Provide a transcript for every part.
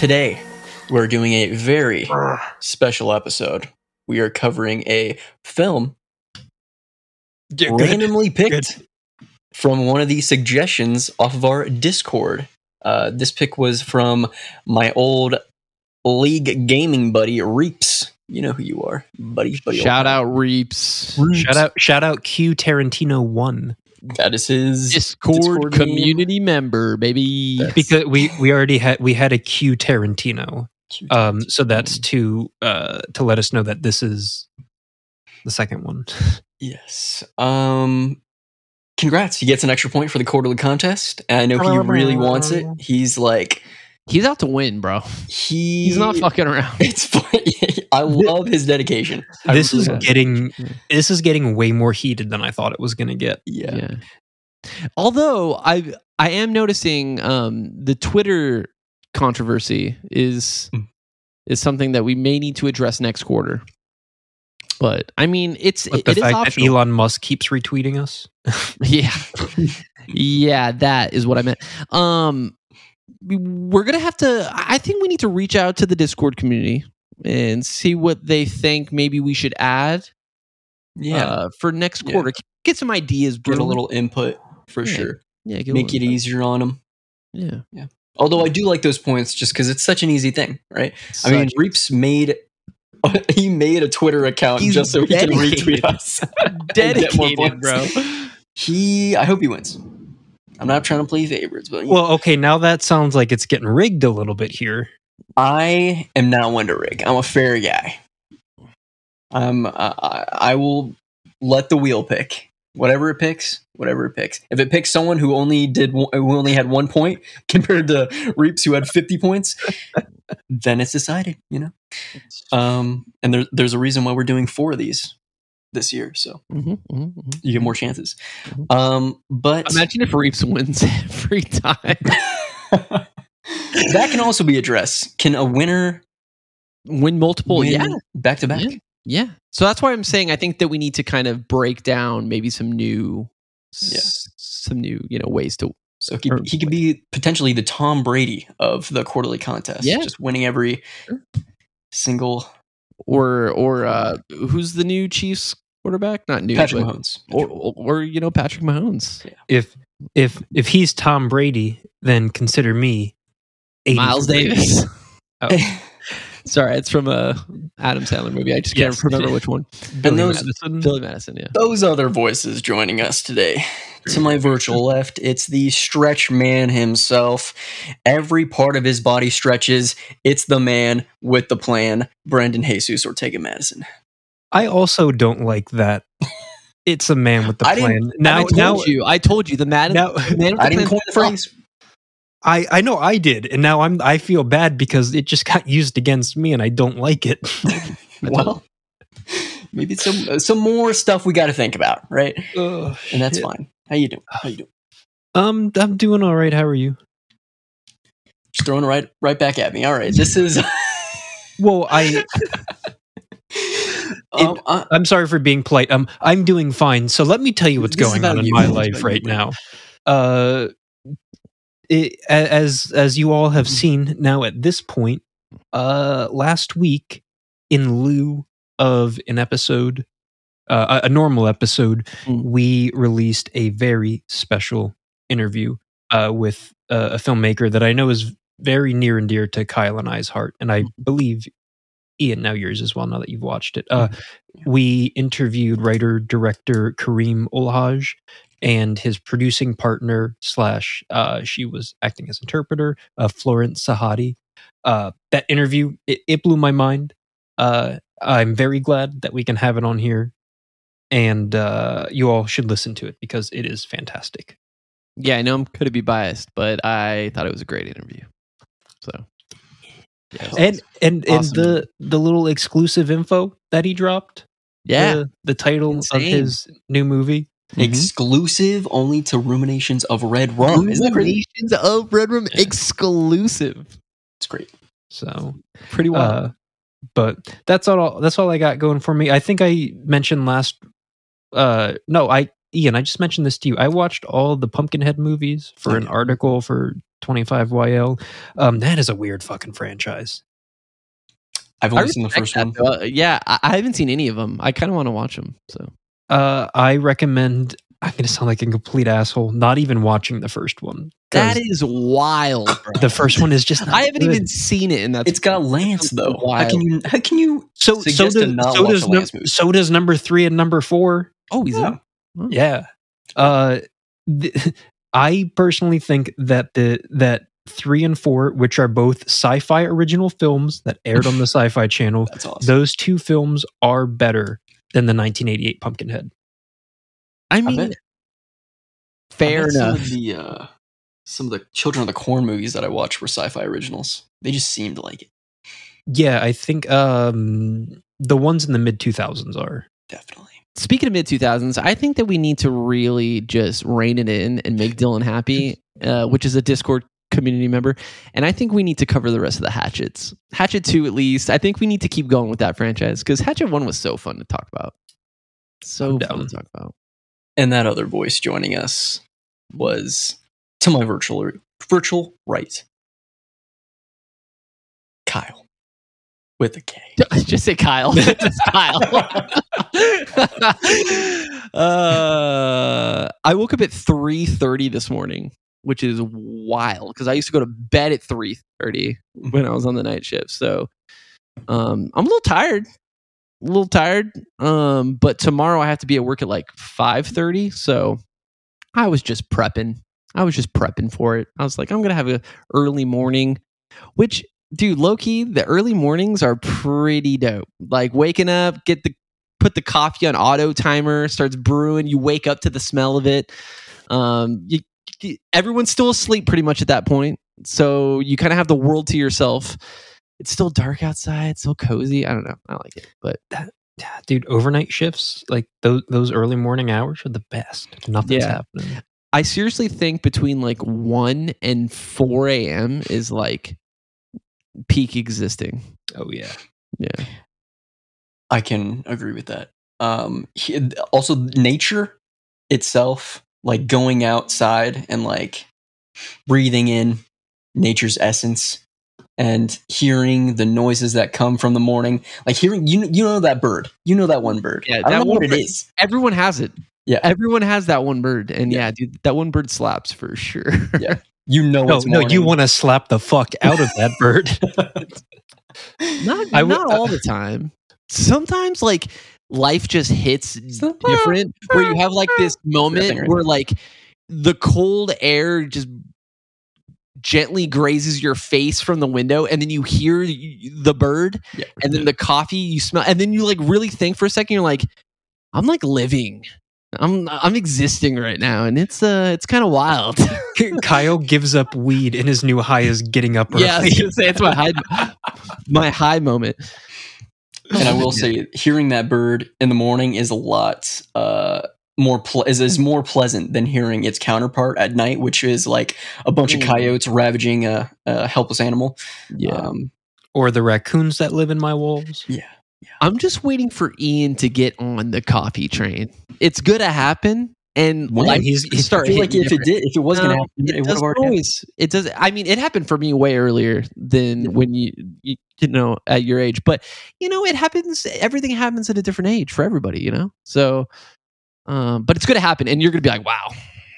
Today, we're doing a very special episode. We are covering a film randomly picked from one of the suggestions off of our Discord. Uh, this pick was from my old league gaming buddy Reeps. You know who you are, buddy. buddy Shout out Reeps. Shout out, shout out Q Tarantino one That is his Discord, Discord name. community member, baby. That's- because we we already had we had a Q Tarantino. Cute. Um, so that's to uh to let us know that this is the second one. Yes. Um congrats. He gets an extra point for the quarterly contest. I know he really wants it. He's like He's out to win, bro. he He's not fucking around. It's funny. I love his dedication. I This is really do. getting this is getting way more heated than I thought it was going to get. yeah. Yeah. Although I I am noticing um the Twitter controversy is Mm. is something that we may need to address next quarter. But I mean, it's But it, the it is fact that. Elon Musk keeps retweeting us. Yeah. yeah, that is what I meant. Um we- we're to have to I think we need to reach out to the Discord community and see what they think maybe we should add Yeah. uh, for next Yeah. quarter. Get some ideas, Get a little input for Yeah. sure. yeah, get Make it easier on them Yeah. Yeah although I do like those points just because it's such an easy thing, right? I mean, Reeps made he made a Twitter account He's just so he can retweet us. dedicated, bro. He I hope he wins. I'm not trying to play favorites, but Well, okay, now that sounds like it's getting rigged a little bit here. I am not one to rig. I'm a fair guy. I'm. I, I I will let the wheel pick whatever it picks. Whatever it picks. If it picks someone who only did who only had one point compared to Reeps who had 50 points, then it's decided. You know. Um, and there, there's a reason why we're doing four of these this year, so Mhm, mhm, mhm. you get more chances. Mhm. Um, but Imagine if Reeps wins every time. that can also be addressed. Can a winner Win multiple, win yeah, back to back? Yeah. yeah. So that's why I'm saying I think that we need to kind of break down maybe some new, s- some new, you know, ways to. So he, he could be potentially the Tom Brady of the quarterly contest. Yeah. Just winning every Sure. single Or or uh who's the new Chiefs quarterback? Not new, Patrick but- Mahomes. Or, or or you know Patrick Mahomes, If if if he's Tom Brady, then consider me 80 Miles. Davis. Oh. Sorry, it's from a Adam Sandler movie. I just can't Yes. remember which one. Billy those- Madison. Billy Madison, yeah. Those other voices joining us today. To my virtual left, it's the stretch man himself. Every part of his body stretches. It's the man with the plan, Brandon Jesus Ortega Madison. I also don't like that. It's a man with the I plan. Now, I told now, you. I told you. The man. now, the man with I the didn't plan- coin the phrase. I I know I did, and now I'm I feel bad because it just got used against me, and I don't like it. Well, maybe some uh, some more stuff we got to think about, right? Ugh, And that's shit. fine. How you doing? How you doing? Um, I'm doing all right. How are you? Just throwing it right right back at me. All right, this is. Well, I um, uh, I'm sorry for being polite. Um, I'm doing fine. So let me tell you what's going on in you. my This life right you. now. Uh, it, as as you all Mm-hmm. have seen now at this point, uh, last week in lieu of an episode, uh, a a normal episode, Mm. we released a very special interview uh, with uh, a filmmaker that I know is very near and dear to Kyle and I's heart, and I Mm-hmm. believe Ian now yours as well. Now that you've watched it, uh, we interviewed writer director Kareem Olhaj and his producing partner slash uh, she was acting as interpreter uh, Florence Sahadi. Uh, that interview it, it blew my mind. Uh, I'm very glad that we can have it on here, and uh, you all should listen to it because it is fantastic. Yeah, I know I'm could be biased, but I thought it was a great interview. So, yeah, it was And and and the the little exclusive info that he dropped. yeah, the, the title of his new movie. exclusive only to Ruminations of Red Rum. Isn't that crazy? Ruminations of Red Rum Yeah. exclusive. It's great. So Pretty well. Uh, but that's all. That's all I got going for me. I think I mentioned last. Uh, no, I Ian, I just mentioned this to you. I watched all the Pumpkinhead movies for an article for 25YL. Um, that is a weird fucking franchise. I've I only seen the first that, one. though. Uh, yeah, I, I haven't seen any of them. I kind of want to watch them. So Uh, I recommend. I'm going to sound like a complete asshole. Not even watching the first one. That is wild. Bro. the first one is just. Not I haven't good. even seen it, and that's It's got Lance though. How can you? How can you? so. So suggest does, not so does a num- Lance movie. so does number three and number four. Oh, he's Yeah. in. Yeah. Uh, th- I personally think that the that three and four, which are both sci-fi original films that aired on the Sci-Fi Channel, That's awesome. those two films are better than the 1988 Pumpkinhead. I mean, bet- fair I enough. Some of the uh, some of the Children of the Corn movies that I watched were sci-fi originals. They just seemed like it. Yeah, I think um, the ones in the mid 2000s are. Definitely. Speaking of mid 2000s, I think that we need to really just rein it in and make Dylan happy, uh, which is a Discord community member. And I think we need to cover the rest of the Hatchets. Hatchet 2, at least. I think we need to keep going with that franchise because Hatchet 1 was so fun to talk about. So fun to talk about. And that other voice joining us was to my virtual virtual right, Kyle, with a K. Just say Kyle. Just Kyle. uh, I woke up at 3.30 this morning, which is wild because I used to go to bed at 3.30 when I was on the night shift. So um, I'm a little tired. A little tired. Um, but tomorrow I have to be at work at like 5.30. So I was just prepping. I was just prepping for it. I was like, I'm going to have a early morning, which dude, low key, the early mornings are pretty dope. Like waking up, get the put the coffee on auto timer, starts brewing. You wake up to the smell of it. Um, you, you- everyone's still asleep pretty much at that point, so you kind of have the world to yourself. It's still dark outside, still cozy. I don't know. I like it, but Yeah, Dude, overnight shifts, like those those early morning hours are the best. Nothing's Yeah. happening. I seriously think between like one and four a.m. is like peak existing. Oh yeah. Yeah. I can agree with that. Um, he- also, nature itself, like going outside and like breathing in nature's essence and hearing the noises that come from the morning, like hearing you you know that bird, you know that one bird. Yeah, I don't that know what one bird- is. Everyone has it. Yeah. Everyone has that one bird. And Yeah. yeah, dude, that one bird slaps for sure. Yeah. You know No, it's no, you want to slap the fuck out of that bird. not I not uh, all the time. Sometimes like life just hits different where you have like this moment where like the cold air just gently grazes your face from the window and then you hear the bird Yeah. and then the coffee you smell and then you like really think for a second you're like i'm like living i'm i'm existing right now and it's uh it's kind of wild Kyle gives up weed and his new high is getting up early. yeah I was gonna say it's my high my high moment and I will say, hearing that bird in the morning is a lot uh, more ple- is, is more pleasant than hearing its counterpart at night, which is like a bunch of coyotes ravaging a, a helpless animal. yeah Um, or the raccoons that live in my walls. yeah. I'm just waiting for ian to get on the coffee train it's gonna happen and When? life He's- he's- I start feel like if it did, if it was going to No, happen, it, it would doesn't have already happened. always. It does. I mean, it happened for me way earlier than Yeah. when you, you you know at your age. But you know, it happens. Everything happens at a different age for everybody. You know, so. Um, but it's going to happen, and you're going to be like, "Wow,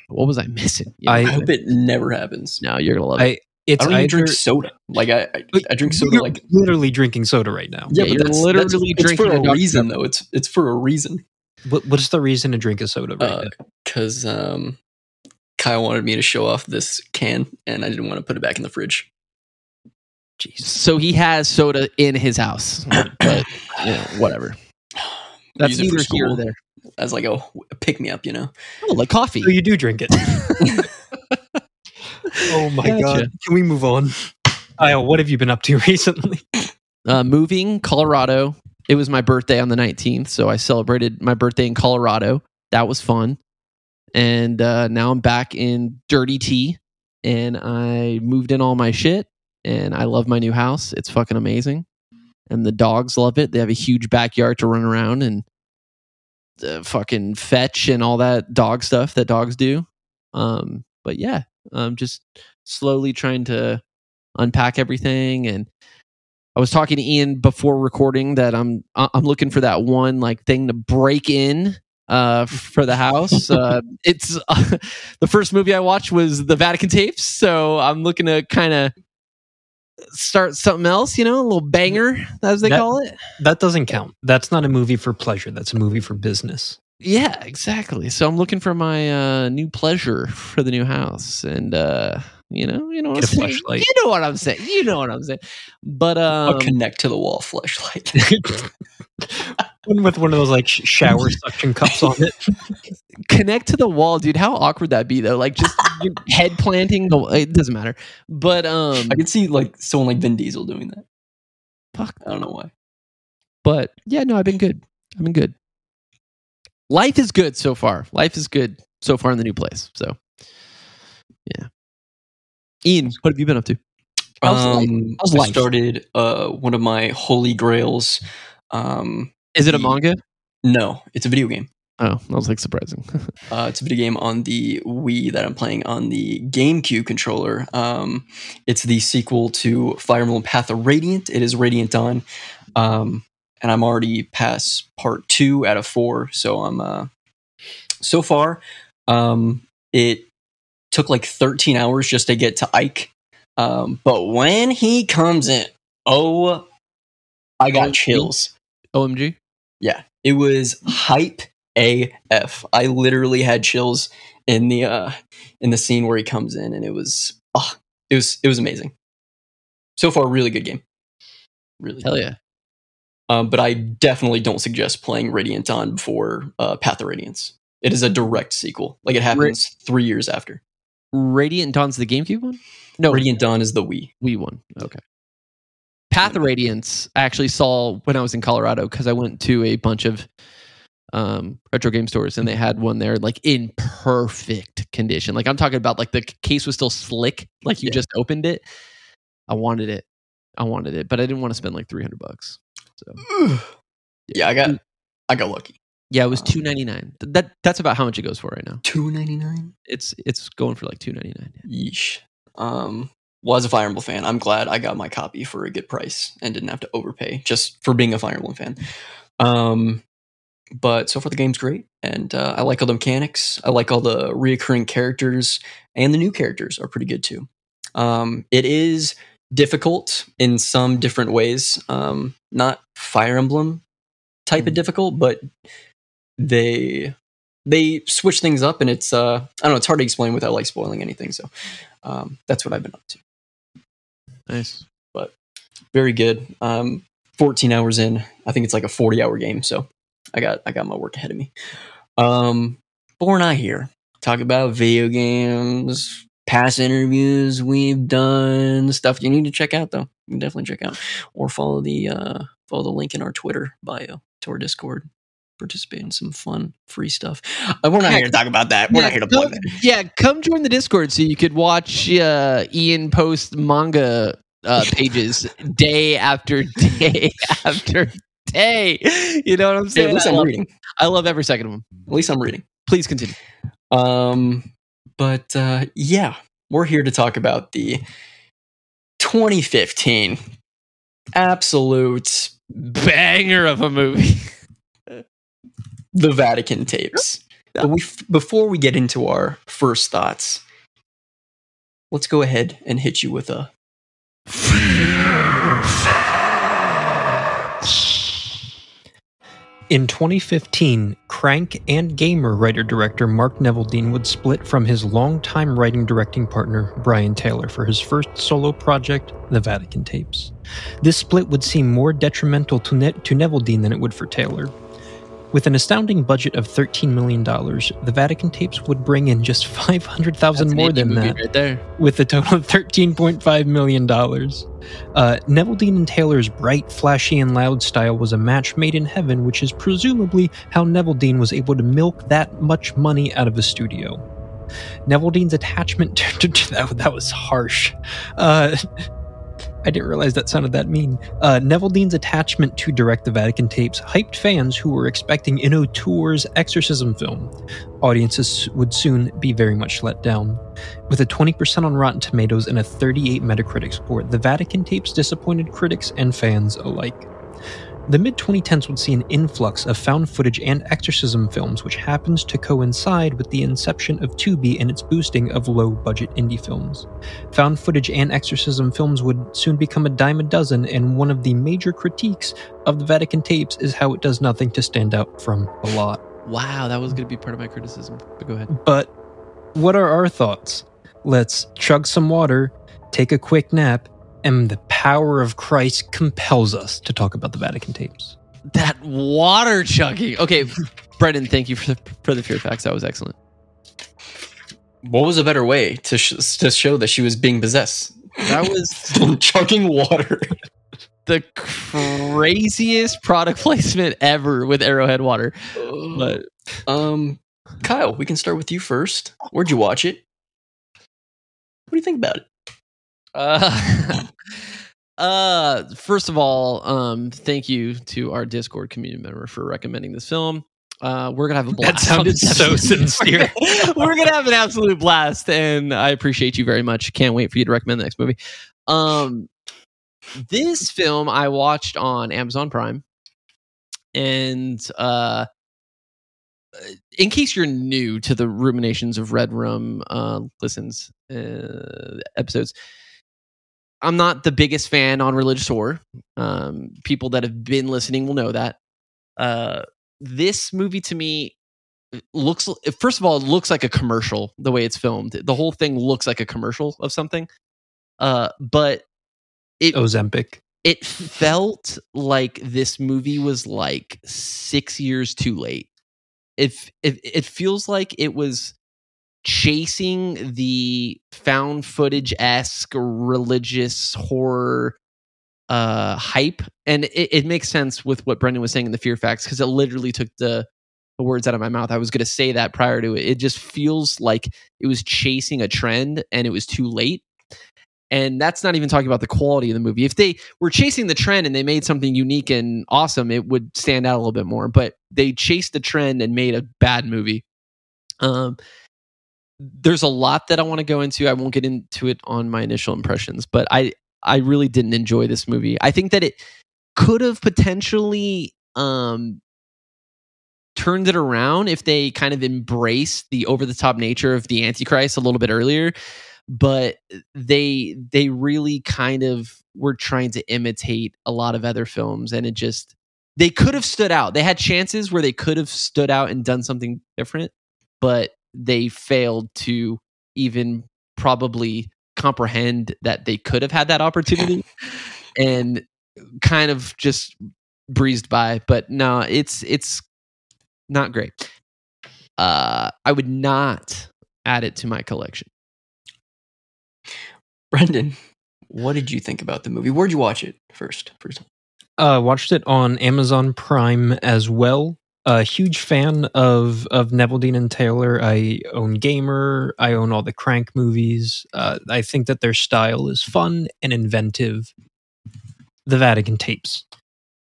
what was I missing?" You know? I- I hope it never happens. no, you're going to love it. I it's I don't even either, drink soda. Like I, I, I drink soda You're like literally drinking soda right now. Yeah, you're literally it's drinking for a a Dr. reason though. It's it's for a reason. What, what's the reason to drink a soda right Uh. Because um, Kyle wanted me to show off this can, and I didn't want to put it back in the fridge. Jesus. So he has soda in his house, but you know, whatever. That's Use it for neither here nor school. there. As like a pick me up, you know. Oh, like coffee. So you do drink it. oh my Gotcha. god. Can we move on? Kyle, what have you been up to recently? uh, moving Colorado. It was my birthday on the 19th, so I celebrated my birthday in Colorado. That was fun. And uh, now I'm back in Dirty Tea, and I moved in all my shit, and I love my new house. It's fucking amazing, and the dogs love it. They have a huge backyard to run around, and uh, fucking fetch and all that dog stuff that dogs do. Um, but yeah, um, just slowly trying to unpack everything. And I was talking to Ian before recording that I'm I'm looking for that one like thing to break in uh for the house uh it's uh, the first movie i watched was the vatican tapes so i'm looking to kind of start something else you know a little banger as they That- call it That doesn't count. That's not a movie for pleasure. That's a movie for business. Yeah exactly so i'm looking for my uh new pleasure for the new house and uh you know you know what Get a I'm saying? fleshlight. you know what i'm saying you know what i'm saying but a um connect to the wall flashlight. One with one of those like shower suction cups on it. connect to the wall dude how awkward that be though like just head planting the it doesn't matter but um I could see like someone like Vin Diesel doing that. fuck I don't know why. But yeah, no, I've been good. I've been good. Life is good so far. Life is good so far in the new place. So yeah. Ian, what have you been up to? How's life? Um, How's I life? started uh, one of my holy grails. Um, Is it a manga? no, it's a video game. Oh, that was like surprising. Uh, it's a video game on the Wii that I'm playing on the GameCube controller. Um, it's the sequel to Fire Emblem Path of Radiance. It is Radiant Dawn, um, and I'm already past part two out of four. So I'm uh, so far. Um, it took like 13 hours just to get to Ike, um, but when he comes in, oh, I got OMG? chills. OMG. Yeah, it was hype AF. I literally had chills in the uh in the scene where he comes in and it was oh, it was it was amazing. So far really good game. Really. Hell yeah. Um, but I definitely don't suggest playing Radiant Dawn before uh, Path of Radiance. It is a direct sequel. Like it happens 3 years after. Radiant Dawn's the GameCube one? No, Radiant Dawn is the Wii. Wii one. Okay. Path of Radiance I actually saw when I was in Colorado because I went to a bunch of um, retro game stores and they had one there like in perfect condition. Like I'm talking about like the case was still slick, like you Yeah. just opened it. I wanted it. I wanted it, but I didn't want to spend like 300 bucks. So yeah, I got I got lucky. yeah, it was Um, 299. That that's about how much it goes for right now. 299. It's it's going for like 299. Yeah. Yeesh. Um, well, as a Fire Emblem fan, I'm glad I got my copy for a good price and didn't have to overpay just for being a Fire Emblem fan. Um, but so far the game's great, and uh, I like all the mechanics. I like all the reoccurring characters, and the new characters are pretty good too. Um, it is difficult in some different ways. Um, not Fire Emblem type of Mhm. difficult, but they they switch things up, and it's uh, I don't know. It's hard to explain without like spoiling anything. So um, that's what I've been up to. Nice. But very good. Um, 14 hours in. I think it's like a 40 hour game. So I got I got my work ahead of me. Um, but we're not here. Talk about video games, past interviews we've done, stuff you need to check out though. You can definitely check out or follow the uh, follow the link in our Twitter bio to our Discord. Participate in some fun free stuff. Uh, we're not Yeah, here to talk about that. We're yeah, not here to plug come, that. yeah, come join the Discord so you could watch uh, Ian post manga uh, pages day after day after day. You know what I'm Hey, saying? at least I, I'm love, reading. I love every second of them. At least I'm reading. Please continue. Um, but uh, yeah, we're here to talk about the 2015 absolute Banger of a movie. the Vatican tapes. But we, before we get into our first thoughts, let's go ahead and hit you with a. In 2015, crank and gamer writer director Mark Neveldine would split from his longtime writing directing partner Brian Taylor for his first solo project, The Vatican Tapes. This split would seem more detrimental to, ne- to Neveldine than it would for Taylor. With an astounding budget of $13 million, The Vatican Tapes would bring in just 500000 That's more than that right with a total of $13.5 million. Uh, Neveldine and Taylor's bright, flashy, and loud style was a match made in heaven, which is presumably how Neveldine was able to milk that much money out of the studio. Neveldine's attachment to, to- that, that was harsh. Uh, I didn't realize that sounded that mean. Uh, Neveldine's attachment to direct the Vatican tapes hyped fans who were expecting an auteur's exorcism film. Audiences would soon be very much let down. With a 20% on Rotten Tomatoes and a 38 Metacritic score, the Vatican tapes disappointed critics and fans alike. The mid 2010s would see an influx of found footage and exorcism films, which happens to coincide with the inception of Tubi and its boosting of low budget indie films. Found footage and exorcism films would soon become a dime a dozen, and one of the major critiques of the Vatican tapes is how it does nothing to stand out from the lot. Wow, that was going to be part of my criticism. But go ahead. But what are our thoughts? Let's chug some water, take a quick nap, and the power of Christ compels us to talk about the Vatican tapes. That water chugging. Okay, Brendan, thank you for the, for the fear facts. That was excellent. What was a better way to sh- to show that she was being possessed? That was chugging water. the craziest product placement ever with Arrowhead Water. But um, Kyle, we can start with you first. Where'd you watch it? What do you think about it? Uh, uh, first of all, um, thank you to our Discord community member for recommending this film. Uh, we're gonna have a blast. That sounded so sincere. we're gonna have an absolute blast, and I appreciate you very much. Can't wait for you to recommend the next movie. Um, this film I watched on Amazon Prime, and uh, in case you're new to the ruminations of Red Rum uh, listens uh, episodes, I'm not the biggest fan on religious horror. Um, people that have been listening will know that. Uh, this movie to me looks first of all it looks like a commercial the way it's filmed the whole thing looks like a commercial of something uh but it Ozempic. it felt like this movie was like six years too late. It it, it feels like it was chasing the found footage esque religious horror uh hype and it, it makes sense with what brendan was saying in the fear facts because it literally took the, the words out of my mouth. I was going to say that prior to it. It just feels like it was chasing a trend and it was too late. And that's not even talking about the quality of the movie. If they were chasing the trend and they made something unique and awesome it would stand out a little bit more but they chased the trend and made a bad movie. Um there's a lot that i want to go into. I won't get into it on my initial impressions but i i really didn't enjoy this movie. I think that it could have potentially um turned it around if they kind of embraced the over the top nature of the antichrist a little bit earlier but they they really kind of were trying to imitate a lot of other films and it just they could have stood out. They had chances where they could have stood out and done something different but they failed to even probably comprehend that they could have had that opportunity and kind of just breezed by but no it's it's not great uh i would not add it to my collection Brendan, what did you think about the movie? Where'd you watch it first? First, Uh, watched it on Amazon Prime as well. A huge fan of of Neveldine and Taylor. I own Gamer. I own all the Crank movies. Uh, I think that their style is fun and inventive. The Vatican tapes.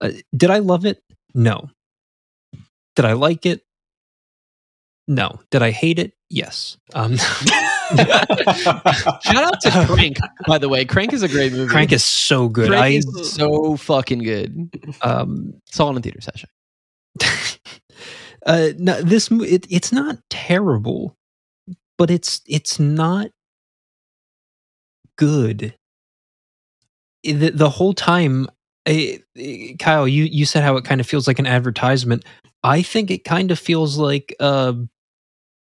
Uh, did I love it? No. Did I like it? No. Did I hate it? Yes. Um, shout out to crank by the way crank is a great movie Crank is so good. Crank I is so fucking good um, saw it in theater session uh, no, this it, it's not terrible, but it's it's not good. The, the whole time, Kyle, you you said how it kind of feels like an advertisement. I think it kind of feels like a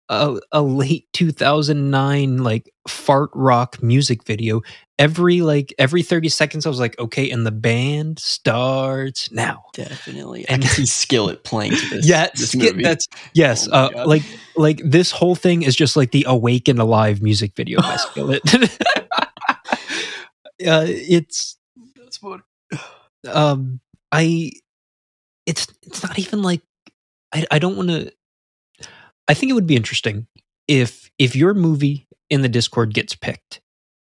a, a late 2009 like fart rock music video every like every 30 seconds i was like okay and the band starts now Definitely. And- I can see Skillet playing to this. yeah this skit- that's yes Oh uh, like like this whole thing is just like the awake and alive music video by skillet uh, it's That's what. um i it's it's not even like i, I don't want to i think it would be interesting if if your movie in the discord gets picked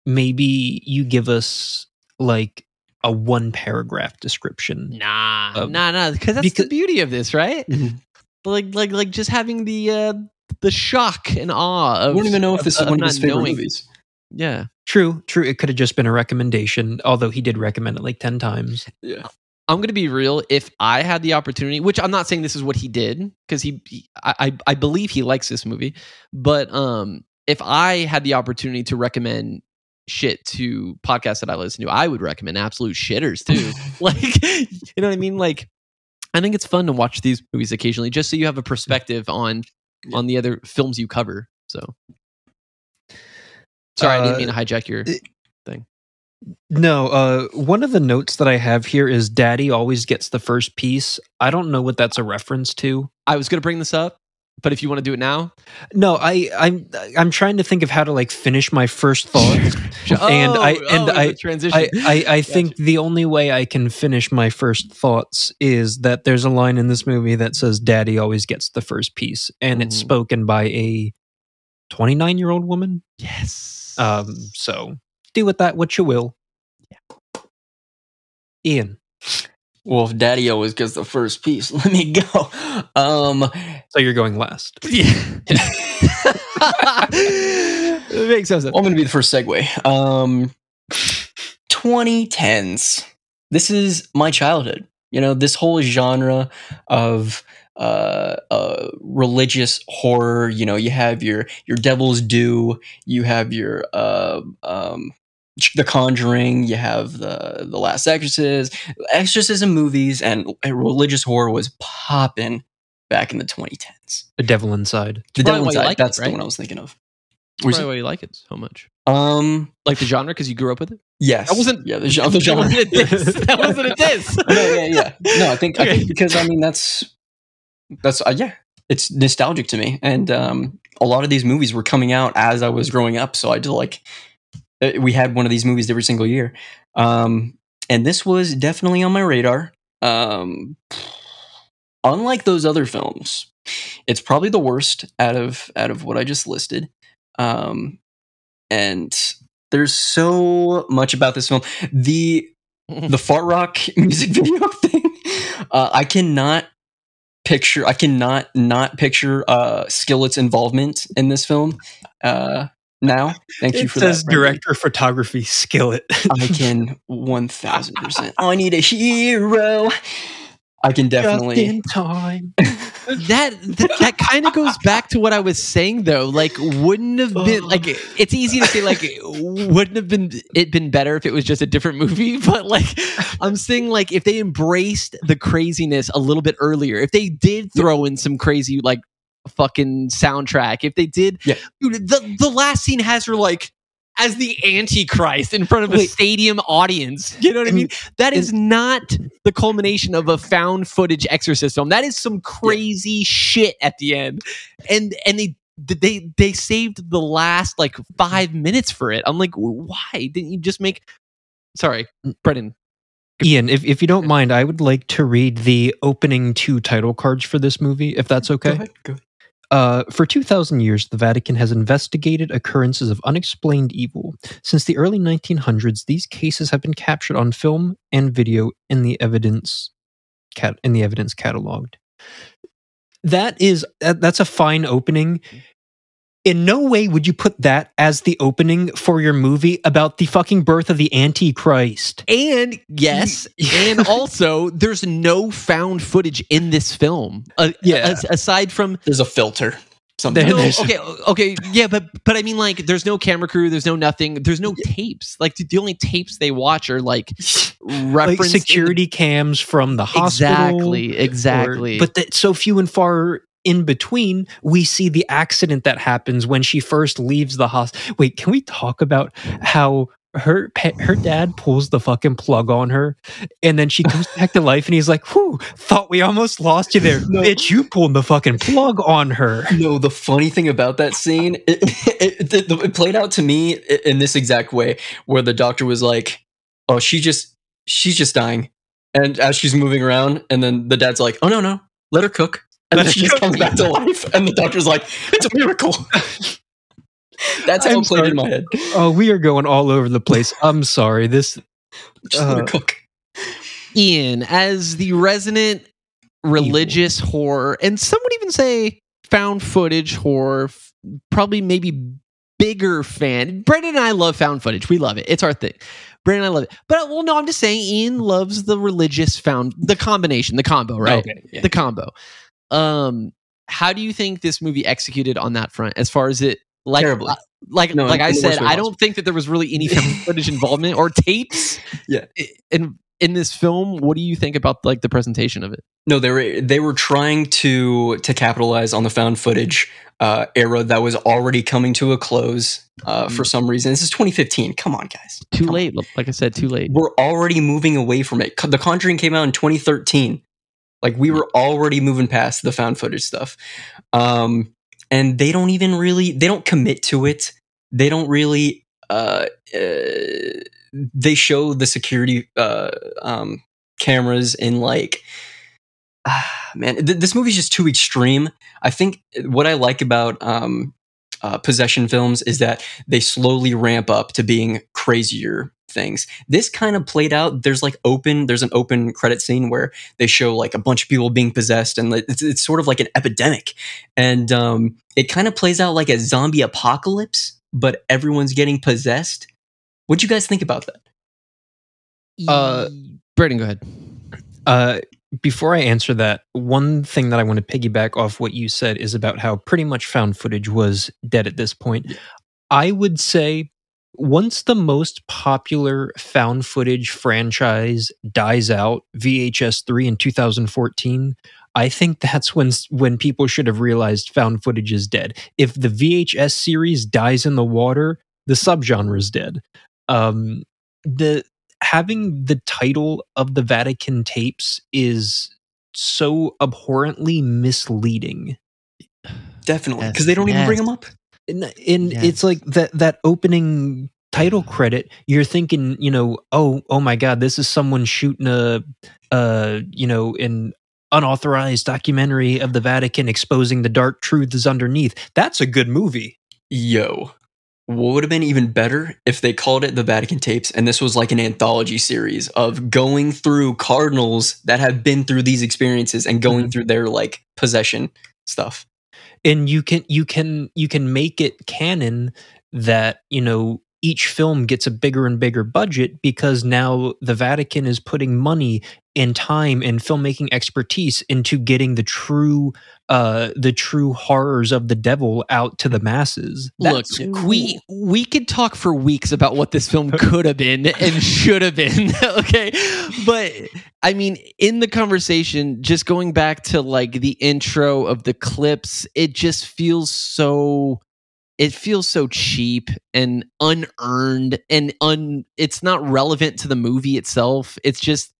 maybe you give us like a one paragraph description. Nah, Um, nah, nah. Because that's because- the beauty of this, right? Mhm. Like, like, like, just having the uh the shock and awe of. don't even know if of- this is one of his favorite knowing. movies. Yeah, True, true. It could have just been a recommendation, although he did recommend it like 10 times. Yeah. I'm gonna be real. If I had the opportunity, which I'm not saying this is what he did, because he, he- I, I, believe he likes this movie, but um, if I had the opportunity to recommend shit to podcasts that I listen to, I would recommend absolute shitters too. like, you know what I mean? Like, I think it's fun to watch these movies occasionally, just so you have a perspective on on the other films you cover. So, sorry, I didn't Uh, mean to hijack your. No, uh, one of the notes that I have here is Daddy always gets the first piece. I don't know what that's a reference to. I was gonna bring this up, but if you want to do it now, No, I, I'm I'm trying to think of how to like finish my first thoughts. and I Oh, and oh, I, transition. I, I, I think the only way I can finish my first thoughts is that there's a line in this movie that says "Daddy always gets the first piece," and it's Mhm. spoken by a 29 year old woman. yes. Um, so do with that what you will. Yeah. Ian, Well, if Daddy always gets the first piece, let me go. Um, so you're going last. yeah. it makes sense. I'm going to be the first segue. Um, 2010s. This is my childhood. You know, this whole genre of uh, uh, religious horror. You know, you have your your Devil's Due. You have your uh, um, The Conjuring. You have the the Last Exorcist, exorcism movies, and religious horror was popping back in the 2010s. The Devil Inside. The Devil Inside. like it, that's right? the one I was thinking of. That's Was probably why you like it so much. Um. Like the genre because you grew up with it. Yes. That wasn't- Yeah. The, genre- That wasn't a diss. That wasn't a diss. no. Yeah. Yeah. No. I think. I think because I mean that's that's uh, yeah. It's nostalgic to me, and um, a lot of these movies were coming out as I was growing up, so I just like we had one of these movies every single year. Um, and this was definitely on my radar. Um, unlike those other films, it's probably the worst out of out of what I just listed. Um, and there's so much about this film. The the fart rock music video thing. Uh, I cannot picture. I cannot not picture uh, Skillet's involvement in this film. Uh, now, thank you for says that. Brendan. director of photography Skillet. I can one thousand percent. I need a hero. I can definitely. Just in time. that that, that kind of goes back to what I was saying though. Like, wouldn't have been like it's easy to say like wouldn't have been it been better if it was just a different movie. But like, I'm saying like if they embraced the craziness a little bit earlier, if they did throw in some crazy like fucking soundtrack, if they did, Yeah. dude, the the last scene has her like. As the Antichrist in front of a stadium audience. You know what I And- mean? That is not the culmination of a found footage exorcism. That is some crazy shit at the end. And and they they they saved the last like five minutes for it. I'm like, why didn't you just make? Sorry, mm. Brendan. Ian, if, if you don't mind, I would like to read the opening two title cards for this movie, if that's Go okay. ahead, go ahead. Uh, for 2,000 years, the Vatican has investigated occurrences of unexplained evil. Since the early 1900s, these cases have been captured on film and video in the evidence cat in the evidence cataloged. That is that's a fine opening. In no way would you put that as the opening for your movie about the fucking birth of the Antichrist. And yes, and also there's no found footage in this film. Uh, Yeah. as- aside from There's a filter. Something. No, okay, okay, yeah, but but I mean, like, there's no camera crew, there's no nothing, there's no tapes. Like, the only tapes they watch are like Like reference security cams from the hospital. Exactly, or- exactly. but that so few and far in between, we see the accident that happens when she first leaves the hospital. Wait, can we talk about how her her dad pulls the fucking plug on her, and then she comes back to life, and he's like, "Whew, thought we almost lost you there, No. bitch! You pulled the fucking plug on her." No, the funny thing about that scene, it, it, it, it played out to me in this exact way, where the doctor was like, "Oh, she just, she's just dying," and as she's moving around, and then the dad's like, "Oh no, no, let her cook," and then she just comes back to life, and the doctor's like, "It's a miracle." That's how I'm it played in my head. Oh, we are going all over the place. I'm sorry. This Just Uh, cook. Ian, as the resident religious horror, and some would even say found footage horror, probably maybe bigger fan. Brendan and I love found footage. We love it. It's our thing. Brendan and I love it. But well, no, I'm just saying Ian loves the religious found the combination, the combo, right? Okay, yeah. The combo. Um, how do you think this movie executed on that front as far as it like Terribly. uh, like No, like I said, I don't think that there was really any footage involvement or tapes. Yeah. In in this film, what do you think about like the presentation of it? No, they were they were trying to to capitalize on the found footage uh, era that was already coming to a close uh, for some reason. This is 2015. Come on, guys. Too Come on. late. Like I said, too late. We're already moving away from it. The Conjuring came out in 2013. Like we were already moving past the found footage stuff, um, and they don't even really they don't commit to it. They don't really. Uh, uh, they show the security uh, um, cameras in like man th- this movie's just too extreme i think what i like about um, uh, possession films is that they slowly ramp up to being crazier things. This kind of played out there's like open there's an open credit scene where they show like a bunch of people being possessed and it's, it's sort of like an epidemic. And um, it kind of plays out like a zombie apocalypse but everyone's getting possessed. What'd you guys think about that? Uh, Braden, go ahead. Uh, before I answer that, one thing that I want to piggyback off what you said is about how pretty much found footage was dead at this point. I would say once the most popular found footage franchise dies out, VHS 3 in 2014, I think that's when when people should have realized found footage is dead. If the VHS series dies in the water, the subgenre is dead. Um, the having the title of the Vatican tapes is so abhorrently misleading. definitely Yes, because they don't even bring them up And, and Yes. it's like that that opening title credit, you're thinking, you know, oh, oh my God, this is someone shooting a, uh, you know, an unauthorized documentary of the Vatican exposing the dark truths underneath. That's a good movie. Yo, what would have been even better if they called it the Vatican Tapes and this was like an anthology series of going through cardinals that have been through these experiences and going Mhm. through their like possession stuff. and you can you can you can make it canon that you know each film gets a bigger and bigger budget because now the Vatican is putting money and time and filmmaking expertise into getting the true uh the true horrors of the devil out to the masses. Look, That's we we could talk for weeks about what this film could have been and should have been. okay, but I mean, in the conversation, just going back to like the intro of the clips, it just feels so. It feels so cheap and unearned, and un. It's not relevant to the movie itself. It's just,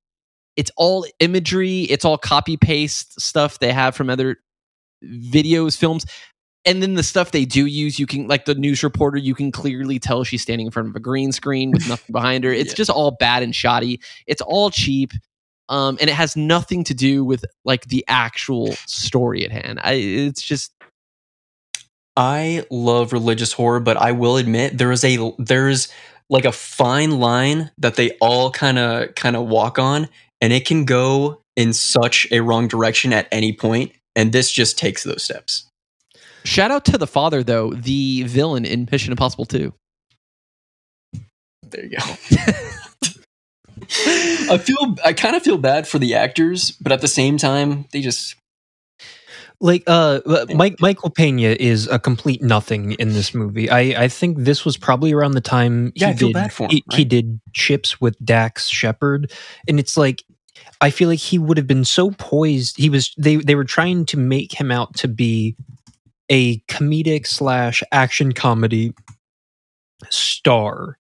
it's all imagery. It's all copy paste stuff they have from other videos, films and then the stuff they do use, you can like the news reporter, you can clearly tell she's standing in front of a green screen with nothing behind her. It's Yeah. just all bad and shoddy. It's all cheap. Um, and it has nothing to do with like the actual story at hand. I, it's just I love religious horror, but I will admit there is a there's like a fine line that they all kind of kind of walk on and it can go in such a wrong direction at any point and this just takes those steps. shout out to the father though, the villain in Mission Impossible 2. There you go. I feel I kind of feel bad for the actors, but at the same time, they just like uh uh, Mike Michael Pena is a complete nothing in this movie. I I think this was probably around the time Yeah, he I feel did, bad for him, he, he did Chips with Dax Shepard and it's like I feel like he would have been so poised. He was they they were trying to make him out to be a comedic slash action comedy star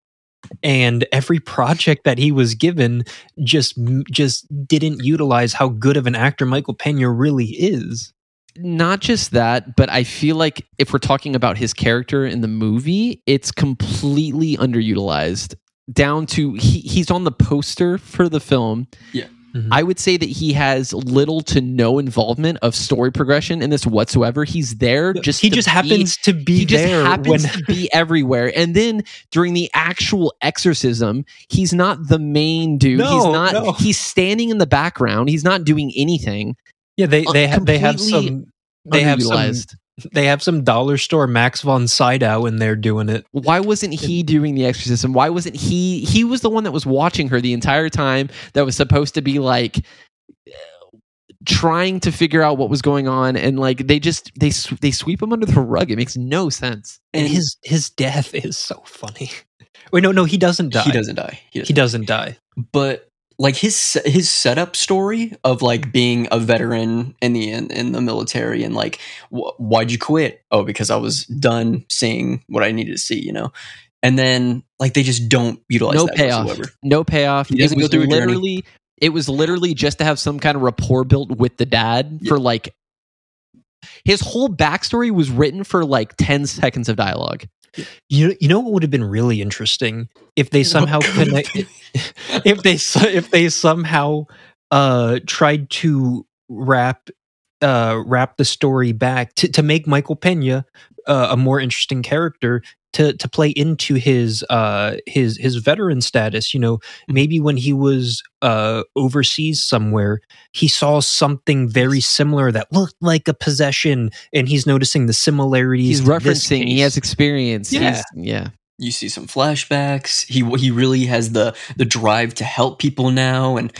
and every project that he was given just just didn't utilize how good of an actor Michael Pena really is. Not just that, but I feel like if we're talking about his character in the movie, it's completely underutilized. Down to he, he's on the poster for the film. Yeah. Mhm. I would say that he has little to no involvement of story progression in this whatsoever. He's there just he to just be- happens to be he just happens when to be everywhere. And then during the actual exorcism, he's not the main dude. he's not. no. He's standing in the background. He's not doing anything. Yeah they uh, they have they have some they have some they have some dollar store Max von Sydow in there doing it. Why wasn't he doing the exorcism? Why wasn't he? He was the one that was watching her the entire time. That was supposed to be like trying to figure out what was going on, and like they just they they sweep him under the rug. It makes no sense. And his his death is so funny. Wait, no, no, he doesn't die. He doesn't die. He doesn't. He doesn't die. But like his his setup story of like mm. being a veteran in the in, in the military and like wh- why'd you quit? Oh, because I was done seeing what I needed to see. You know. And then, like, they just don't utilize No payoff. whatsoever. No payoff. He doesn't go through a journey. literally. It was literally just to have some kind of rapport built with the dad Yeah. for like. His whole backstory was written for like ten seconds of dialogue. You you know what would have been really interesting? If they somehow connect if they if they somehow uh tried to wrap uh wrap the story back to to make Michael Pena uh, a more interesting character to to play into his uh his his veteran status you know maybe when he was uh overseas somewhere he saw something very similar that looked like a possession and he's noticing the similarities He's referencing. He has experience. Yeah. He's, yeah. you see some flashbacks. He he really has the the drive to help people now, and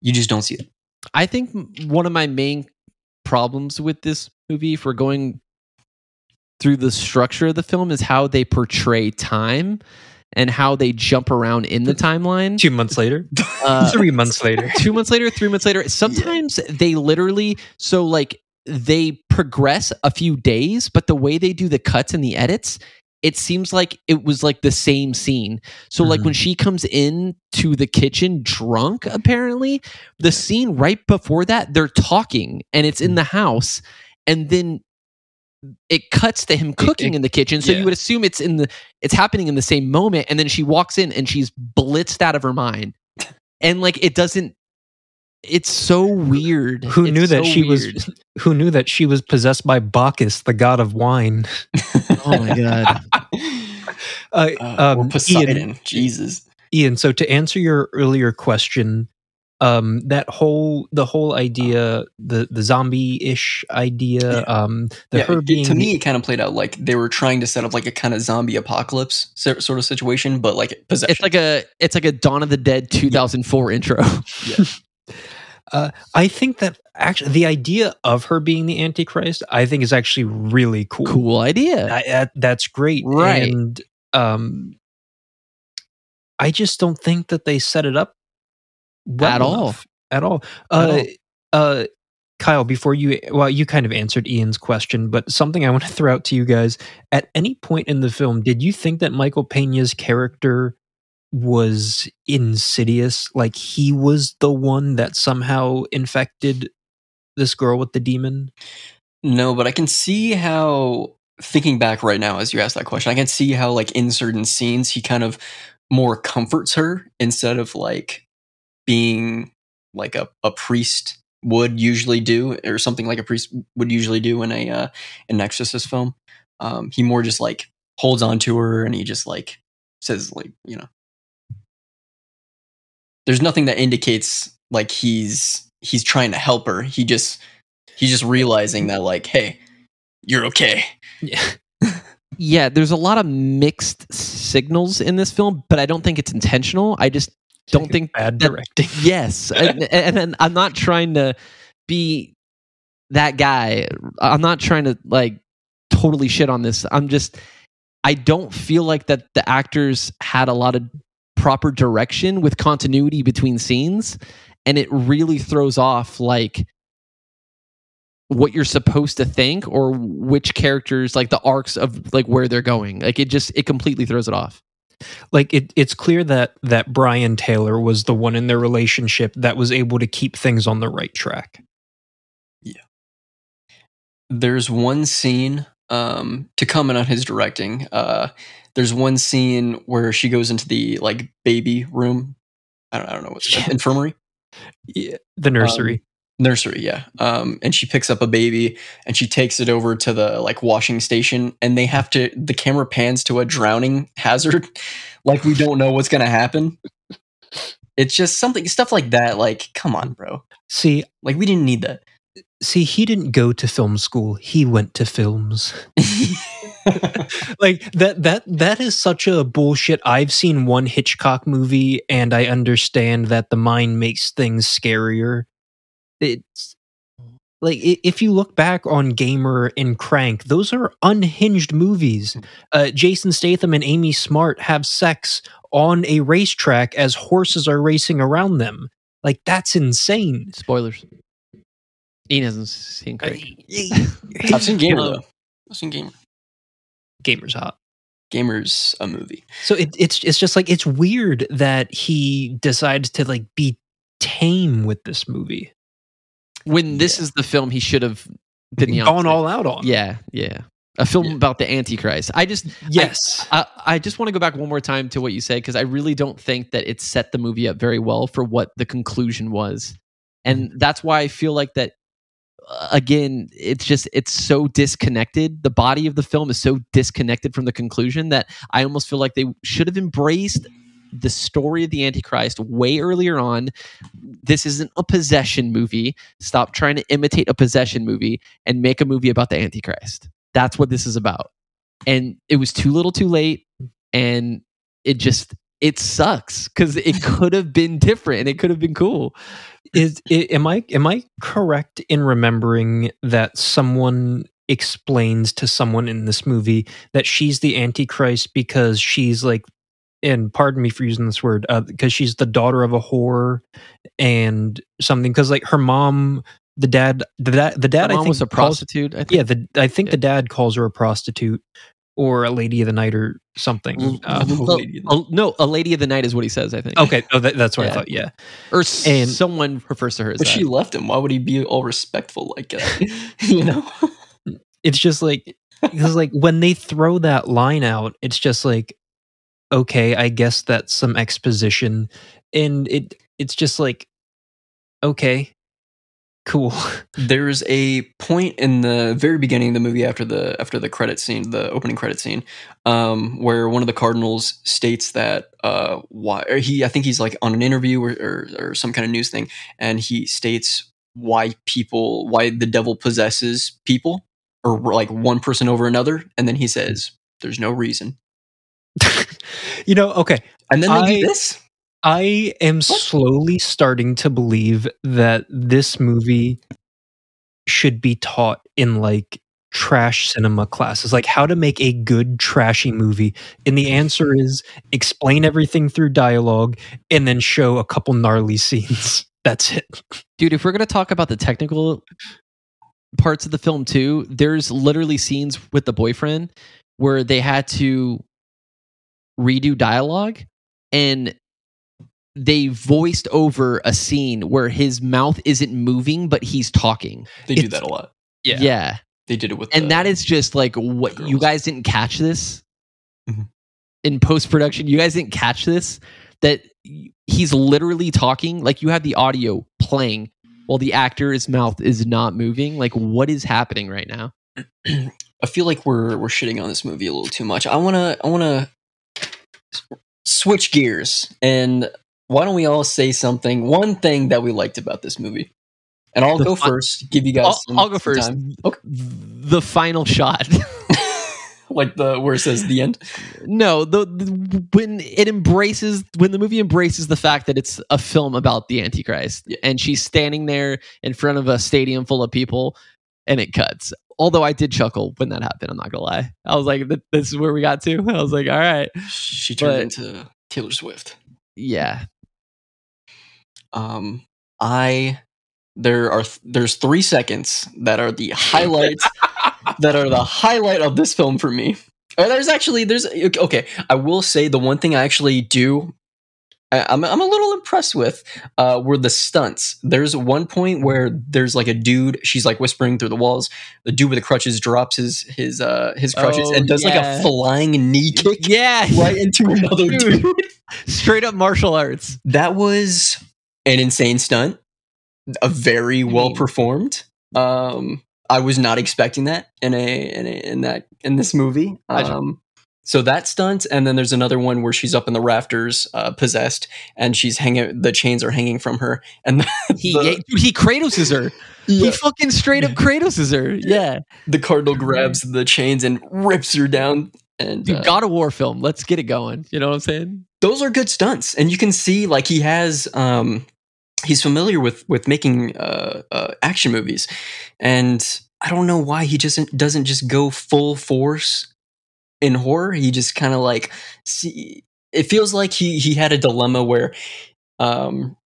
you just don't see it. I think one of my main problems with this movie, if we're going through the structure of the film, is how they portray time and how they jump around in the timeline. two months later Uh, three months later two months later, three months later. Sometimes they literally so like they progress a few days, but the way they do the cuts and the edits, it seems like it was like the same scene. So like Mhm. when she comes in to the kitchen drunk, apparently, the scene right before that, they're talking and it's in the house, and then it cuts to him cooking it- in the kitchen. So yeah. you would assume it's in the it's happening in the same moment, and then she walks in and she's blitzed out of her mind. And like it doesn't it's so weird. who It's knew that so she weird. was who knew that she was possessed by Bacchus, the god of wine? Oh my god. Uh, Uh, or um, Poseidon. Ian, Jesus. Ian, so to answer your earlier question, um, that whole the whole idea, the the zombie ish idea, Yeah. um, the yeah, her it- being to me, it kind of played out like they were trying to set up like a kind of zombie apocalypse sort of situation, but like possession. It's like a it's like a Dawn of the Dead 2004 intro. I think that actually the idea of her being the Antichrist, I think is actually really cool. Cool idea. I, that, that's great, Right. And um, I just don't think that they set it up well At all. At all. At Uh, all. uh, Kyle, before you, well, you kind of answered Ian's question, but something I want to throw out to you guys. At any point in the film, did you think that Michael Pena's character was insidious? Like he was the one that somehow infected this girl with the demon? No, but I can see how thinking back right now as you ask that question, I can see how like in certain scenes he kind of more comforts her instead of like being like a, a priest would usually do or something like a priest would usually do in a uh, an exorcist film. Um, he more just like holds on to her and he just like says like, you know, there's nothing that indicates like he's he's trying to help her. He just he's just realizing that like, hey, you're okay. Yeah. yeah, there's a lot of mixed signals in this film, but I don't think it's intentional. I just don't think bad that- directing. yes and, and, and i'm not trying to be that guy i'm not trying to like totally shit on this i'm just i don't feel like that the actors had a lot of proper direction with continuity between scenes and it really throws off like what you're supposed to think or which characters like the arcs of like where they're going like it just it completely throws it off like it, it's clear that that Brian Taylor was the one in their relationship that was able to keep things on the right track. Yeah. There's one scene um to comment on his directing. Uh there's one scene where she goes into the like baby room. I don't I don't know what's Yeah. infirmary. Yeah, the nursery. nursery yeah um and she picks up a baby and she takes it over to the like washing station and they have to the camera pans to a drowning hazard like we don't know what's gonna happen it's just something stuff like that like come on bro see, like we didn't need that see, he didn't go to film school. He went to films. like that that that is such a bullshit. I've seen one Hitchcock movie and I understand that the mind makes things scarier. It's like if you look back on Gamer and Crank, those are unhinged movies. Uh, Jason Statham and Amy Smart have sex on a racetrack as horses are racing around them. Like that's insane. Spoilers. Ian hasn't seen Crank. i've seen gamer Um, though i've seen gamer Gamer's hot. gamer's a movie So it, it's it's just like it's weird that he decides to like be tame with this movie, When this Yeah. is the film he should have been the gone opposite. all out on. Yeah, yeah. A film Yeah. about the Antichrist. I just Yes. I, I just want to go back one more time to what you said because I really don't think that it set the movie up very well for what the conclusion was, and mm. that's why I feel like that. Again, it's just it's so disconnected. The body of the film is so disconnected from the conclusion that I almost feel like they should have embraced the story of the Antichrist way earlier on. This isn't a possession movie. Stop trying to imitate a possession movie and make a movie about the Antichrist. That's what this is about and it was too little too late and it just it sucks because it could have been different and it could have been cool Is i am I am I correct in remembering that someone explains to someone in this movie that she's the Antichrist because she's like, and pardon me for using this word, uh, because she's the daughter of a whore and something. Because like her mom, the dad, the dad, the dad, I think was a calls- prostitute I think. Yeah, the I think Yeah. the dad calls her a prostitute or a lady of the night or something. Uh, l- Well, Lady of the a- no a lady of the night is what he says i think okay, oh, that, that's what I Yeah. thought. Yeah, or And- someone refers to her as but that. she left him why would he be all respectful like that you know it's just like because like when they throw that line out, it's just like, okay, I guess that's some exposition, and it it's just like, okay, cool. there's a point in the very beginning of the movie after the after the credit scene the opening credit scene um where one of the cardinals states that uh why or he i think he's like on an interview or, or or some kind of news thing and he states why people why the devil possesses people or like one person over another and then he says there's no reason. You know, okay, and then they I- do this I am slowly starting to believe that this movie should be taught in like trash cinema classes, like how to make a good trashy movie. And the answer is explain everything through dialogue and then show a couple gnarly scenes. That's it. dude if we're going to talk about the technical parts of the film too there's literally scenes with the boyfriend where they had to redo dialogue and they voiced over a scene where his mouth isn't moving but he's talking. They do that a lot. Yeah, Yeah. they did it with and the- that is just like what you guys didn't catch this? Mhm. in post production you guys didn't catch this? That he's literally talking? Like you have the audio playing while the actor's mouth is not moving? Like what is happening right now? I feel like we're we're shitting on this movie a little too much. I wanna I wanna switch gears and why don't we all say something one thing that we liked about this movie? And I'll The go fi- first. Give you guys. I'll, some- I'll go first. Okay. the final shot like the where it says the end. no the, the when it embraces when the movie embraces the fact that it's a film about the antichrist Yeah. and she's standing there in front of a stadium full of people and it cuts although i did chuckle when that happened i'm not gonna lie i was like this is where we got to i was like all right She turned But- into Taylor Swift. yeah Um, I there are th- there's three seconds that are the highlights that are the highlight of this film for me. Or there's actually there's okay. I will say the one thing I actually do. I, I'm I'm a little impressed with uh, were the stunts. There's one point where there's like a dude. She's like whispering through the walls. The dude with the crutches drops his his uh his crutches Oh, and does like a flying knee kick yeah right into another Dude. dude. straight up martial arts That was an insane stunt, a very well performed. Um, I was not expecting that in a in, a, in that in this movie. Um, so that stunt, and then there's another one where she's up in the rafters, uh, possessed, and she's hanging. The chains are hanging from her, and the, He the, dude, he Kratoses her. He fucking straight up Kratoses her. Yeah. the cardinal grabs the chains and rips her down. And Dude, uh, God of War film. Let's get it going. You know what I'm saying? those are good stunts and you can see like he has um he's familiar with with making uh, uh action movies. And i don't know why he just doesn't just go full force in horror. He just kind of like see it feels like he he had a dilemma where um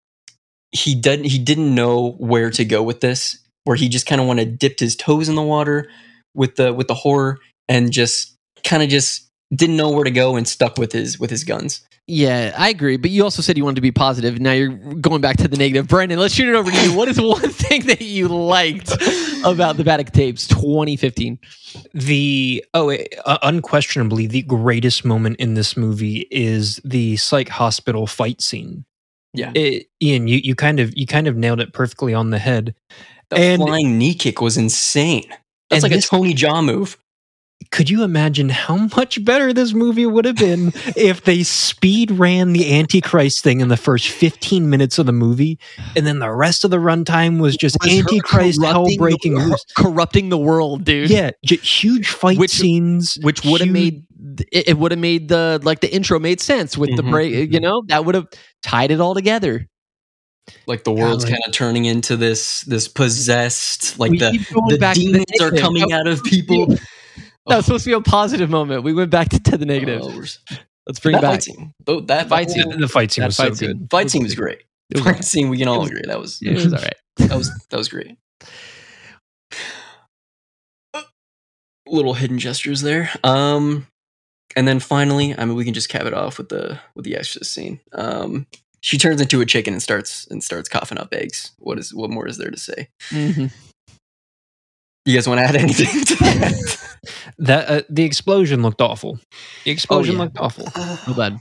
he didn't he didn't know where to go with this where he just kind of wanted dipped his toes in the water with the with the horror and just kind of just didn't know where to go and stuck with his with his guns Yeah, I agree. But you also said you wanted to be positive. Now you're going back to the negative. Brendan, let's shoot it over to you. What is one thing that you liked about the Vatican tapes 2015? The oh, uh, unquestionably, the greatest moment in this movie is the psych hospital fight scene. Yeah. It, Ian, you, you kind of you kind of nailed it perfectly on the head. The And- flying knee kick was insane. That's like this- a Tony Jaa move. Could you imagine how much better this movie would have been if they speed ran the Antichrist thing in the first 15 minutes of the movie, and then the rest of the runtime was just Was Antichrist hell breaking the, loose? corrupting the world, dude. Yeah, j- huge fight Which- scenes, which would have made it, it would have made the like the intro made sense with the Mhm, break. You know that would have tied it all together. Like the world's Golly. kind of turning into this this possessed, like the the back to demons are coming out of people. That was supposed to be a positive moment. We went back to, to the negative. Oh, Let's bring that it back. fight scene, though, that Fight fight scene. scene, the, the fight scene That was fight so scene. good. fight scene was great. It was, Fight scene, we can all was- agree that was it was all right. that was that was great. Little hidden gestures there. Um, and then finally, I mean, we can just cap it off with the with the exorcist scene. Um, she turns into a chicken and starts and starts coughing up eggs. What is what more is there to say? Mhm. You guys want to add anything to that? That uh, the explosion looked awful. The explosion yeah. looked awful. Real bad.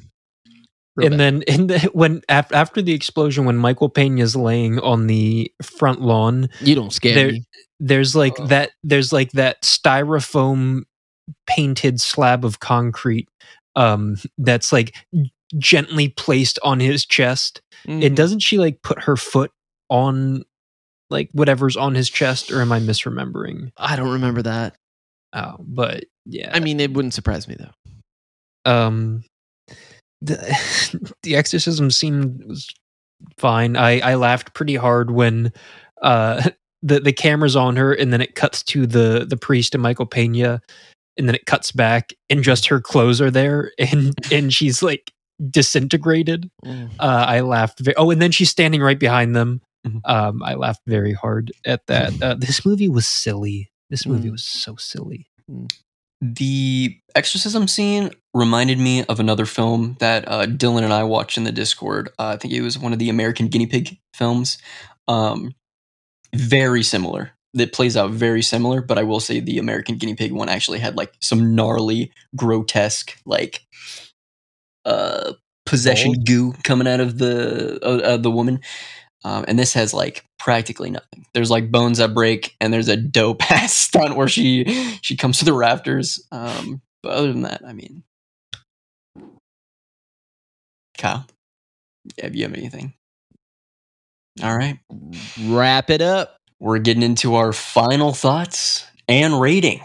Real and bad. then and the, when af- after the explosion, when Michael Pena's laying on the front lawn, you don't scare there- me. there's like Oh. that. There's like that styrofoam painted slab of concrete um, that's like gently placed on his chest. Mhm. And doesn't she like put her foot on like whatever's on his chest, or am I misremembering? I don't remember that. Oh, but yeah, I mean, it wouldn't surprise me though. um the the exorcism seemed was fine i i laughed pretty hard when uh the the camera's on her and then it cuts to the the priest and michael pena and then it cuts back and just her clothes are there and and she's like disintegrated uh i laughed oh and then she's standing right behind them Mhm. um i laughed very hard at that uh, this movie was silly this movie Mm. was so silly the exorcism scene reminded me of another film that uh, Dylan and I watched in the Discord. Uh, I think it was one of the American Guinea Pig films. Um, very similar. It plays out very similar, but I will say the American Guinea Pig one actually had like some gnarly, grotesque, like uh, possession Balls? goo coming out of the uh, uh, the woman. Um, and this has like practically nothing. There's like bones that break, and there's a dope ass stunt where she she comes to the rafters. Um, but other than that, I mean, Kyle, have you have anything? All right, Wrap it up. we're getting into our final thoughts and rating.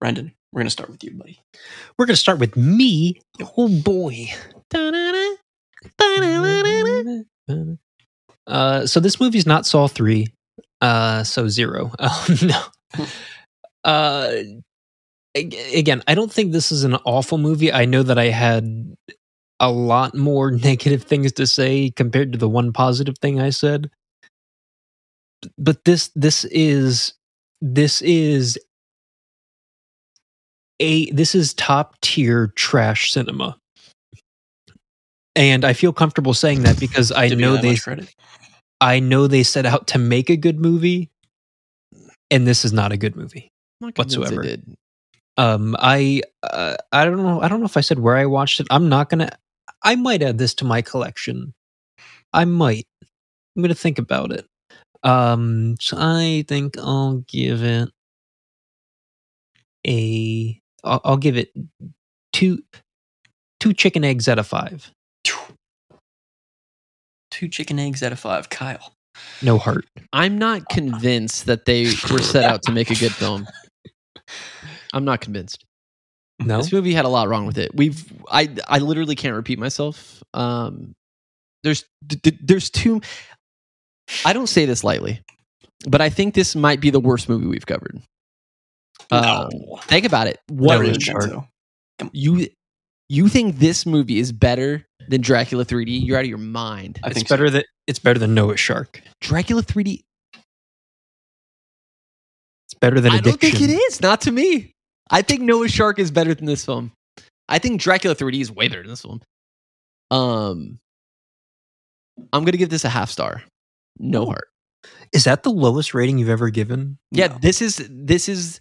Brendan, we're gonna start with you, buddy. we're gonna start with me oh boy Uh, so this movie's not Saw three, uh, so zero. Oh no. Uh, again, I don't think this is an awful movie. I know that I had a lot more negative things to say compared to the one positive thing I said. But this this is this is a this is top tier trash cinema. And I feel comfortable saying that because I know they. I know they set out to make a good movie, and this is not a good movie. Not Whatsoever. Um, I uh, I don't know. I don't know if I said where I watched it. I'm not gonna. I might add this to my collection. I might. I'm gonna think about it. Um, so I think I'll give it a. I'll, I'll give it two two chicken eggs out of five. Two chicken eggs out of five. Kyle. No heart. I'm not convinced that they were set out to make a good film. I'm not convinced. No. This movie had a lot wrong with it. We've I I literally can't repeat myself. Um there's d- d- there's two I don't say this lightly, but I think this might be the worst movie we've covered. Um, No. think about it. I What No, really it's think shark. so. you you think this movie is better than Dracula 3D? You're out of your mind. I it's think so. better than it's better than Noah Shark. Dracula 3D It's better than I addiction. don't think it is. Not to me. I think Noah's Shark is better than this film. I think Dracula 3D is way better than this film. Um, I'm gonna give this a half star. No Oh. heart. Is that the lowest rating you've ever given? Yeah, No. this is this is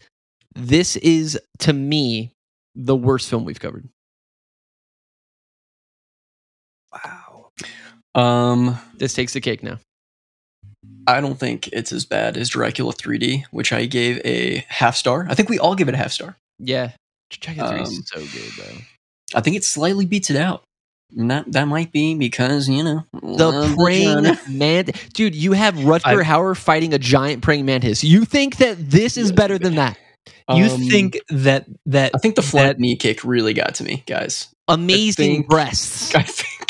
this is to me the worst film we've covered. Um, This takes the cake now. I don't think it's as bad as Dracula 3D, which I gave a half star. I think we all give it a half star. Yeah, Dracula 3D Um, is so good though. I think it slightly beats it out. And that that might be because you know The praying vagina. man, dude. You have Rutger I- Hauer fighting a giant praying mantis. You think that this is better than that? You Um, think that that I think the flat knee kick really got to me, guys. Amazing think- breasts. I think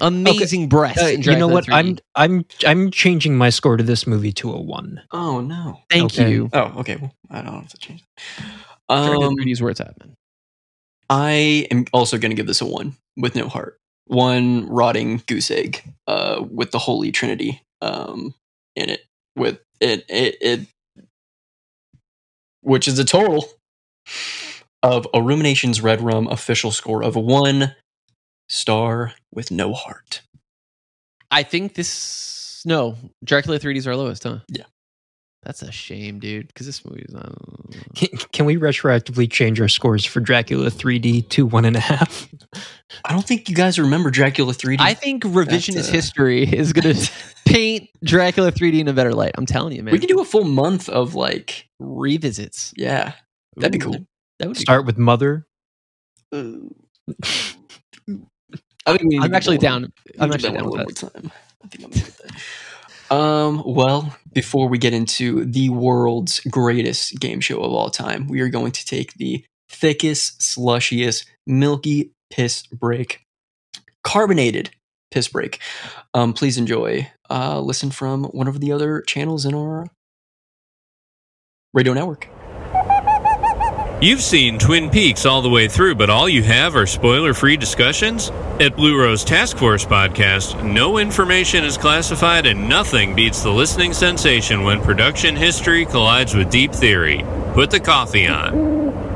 Amazing breasts. uh, you know what? 3D. I'm I'm I'm changing my score to this movie to a one. Oh no. Thank okay. you. Oh, okay. Well, I don't have to change. Dracula Um, 3D is where it's at, man. I am also going to give this a one with no heart. One rotting goose egg uh, with the Holy Trinity um, in it. With it, it, it, which is a total of a Ruminations Red Rum official score of one star with no heart. I think this. No, Dracula 3D is our lowest, huh? Yeah. That's a shame, dude. Because this movie is not. Can, can we retroactively change our scores for Dracula 3D to one and a half? I don't think you guys remember Dracula 3D. I think revisionist That's, uh, history is going to paint Dracula 3D in a better light. I'm telling you, man. we can do a full month of like, revisits. yeah, that'd be cool. That would be Start with Mother. I think I'm actually go down. I'm actually down one more time. I think I'm good. Um, well, before we get into the world's greatest game show of all time, we are going to take the thickest, slushiest, milky piss break, carbonated piss break. Um, please enjoy. Uh, listen from one of the other channels in our radio network. You've seen Twin Peaks all the way through, but all you have are spoiler free discussions? At Blue Rose Task Force Podcast, no information is classified and nothing beats the listening sensation when production history collides with deep theory. Put the coffee on.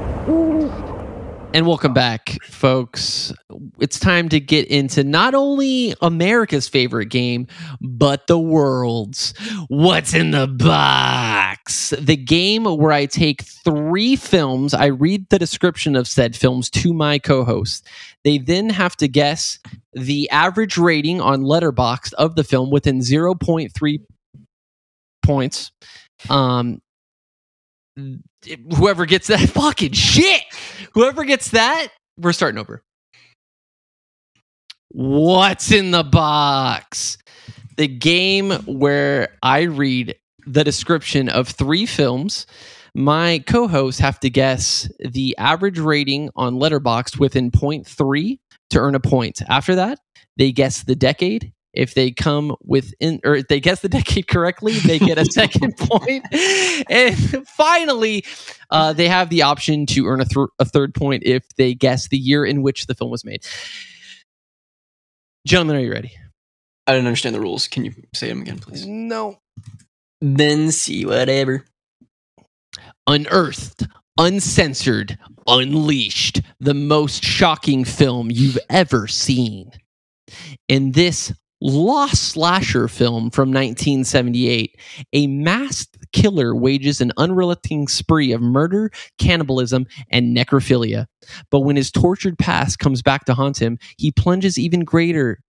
And welcome back, folks. It's time to get into not only America's favorite game, but the world's. What's in the box? The game where I take three films, I read the description of said films to my co host. They then have to guess the average rating on Letterboxd of the film within 0.3 points. Um, whoever gets that fucking shit, whoever gets that, we're starting over. What's in the box? The game where I read the description of three films. My co-hosts have to guess the average rating on Letterboxd within 0.3 to earn a point. After that, they guess the decade. If they come within, or if they guess the decade correctly, they get a second point. And finally, uh, they have the option to earn a, th- a third point if they guess the year in which the film was made. Gentlemen, are you ready? I don't understand the rules. Can you say them again, please? No. Then see whatever. Unearthed, uncensored, unleashed, the most shocking film you've ever seen. In this lost slasher film from 1978, a masked killer wages an unrelenting spree of murder, cannibalism, and necrophilia. But when his tortured past comes back to haunt him, he plunges even greater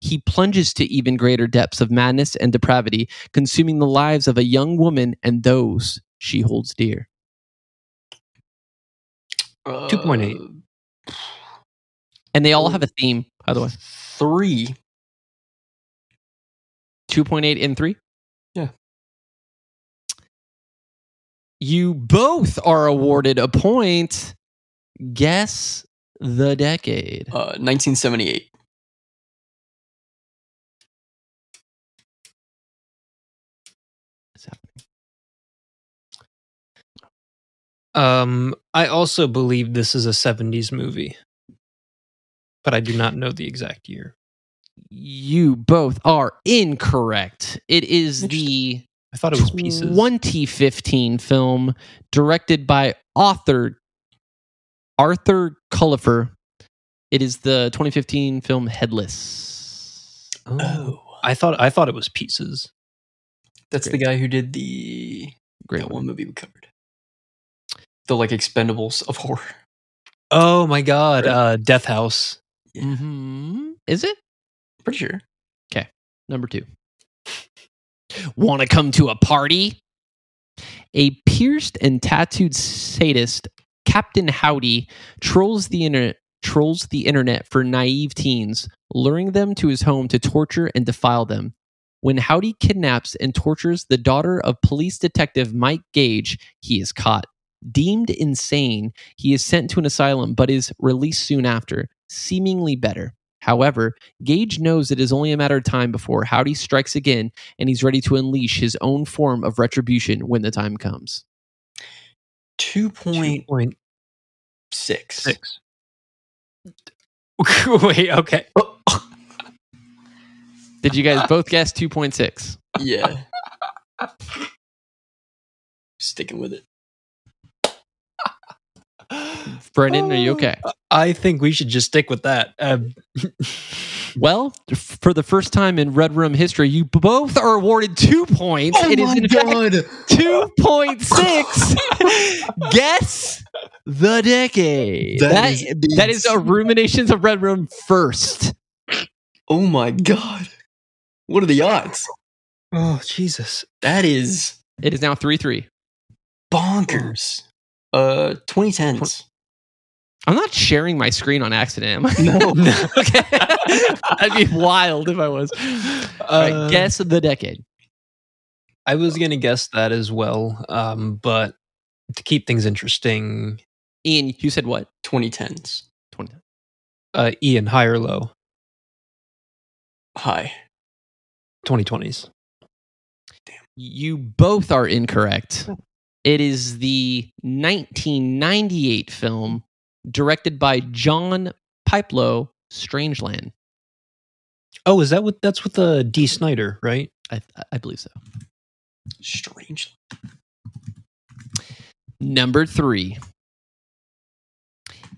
he plunges to even greater depths of madness and depravity, consuming the lives of a young woman and those she holds dear. 2.8. Uh, And they all have a theme, by the way. Three. 2.8 and 3? Yeah. You both are awarded a point. Guess the decade. Uh, 1978. What's happening? Um, I also believe this is a 70s movie, but I do not know the exact year. You both are incorrect. It is the I thought it was Pieces. 2015 film directed by author Arthur Cullipher. It is the 2015 film Headless. Oh. I thought I thought it was Pieces. That's the guy who did the Great that one. one movie we covered. The like Expendables of horror. Oh my god, Right. uh Death House. Mhm. Is it? Pretty sure. Number two. Want to come to a party? A pierced and tattooed sadist, Captain Howdy, trolls the internet. Trolls the internet for naive teens, luring them to his home to torture and defile them. When Howdy kidnaps and tortures the daughter of police detective Mike Gage, he is caught. Deemed insane, he is sent to an asylum but is released soon after, seemingly better. However, Gage knows it is only a matter of time before Howdy strikes again and he's ready to unleash his own form of retribution when the time comes. Two point 2.6. six. Wait, okay. Oh. Did you guys both guess 2.6? Yeah. Sticking with it. Brendan, are you okay? I think we should just stick with that. Um, Well, for the first time in Red Rum history, you both are awarded two points. it is in fact 2.6. Guess the decade. That That- is that is a Ruminations of Red Rum first. Oh my god. What are the odds? oh Jesus. That is It is now 3 3. bonkers. Uh 2010s. I'm not sharing my screen on accident, am I? No. okay. That'd be wild if I was. All right, Uh, guess the decade. I was gonna guess that as well. Um, but to keep things interesting, Ian, you said what? 2010s. 20. uh, Ian, high or low? High. 2020s. Damn. You both are incorrect. It is the 1998 film directed by John Pieplow, Strangeland. Oh, is that what? That's with the Dee Snider, right? I, I believe so. Strange. Number three.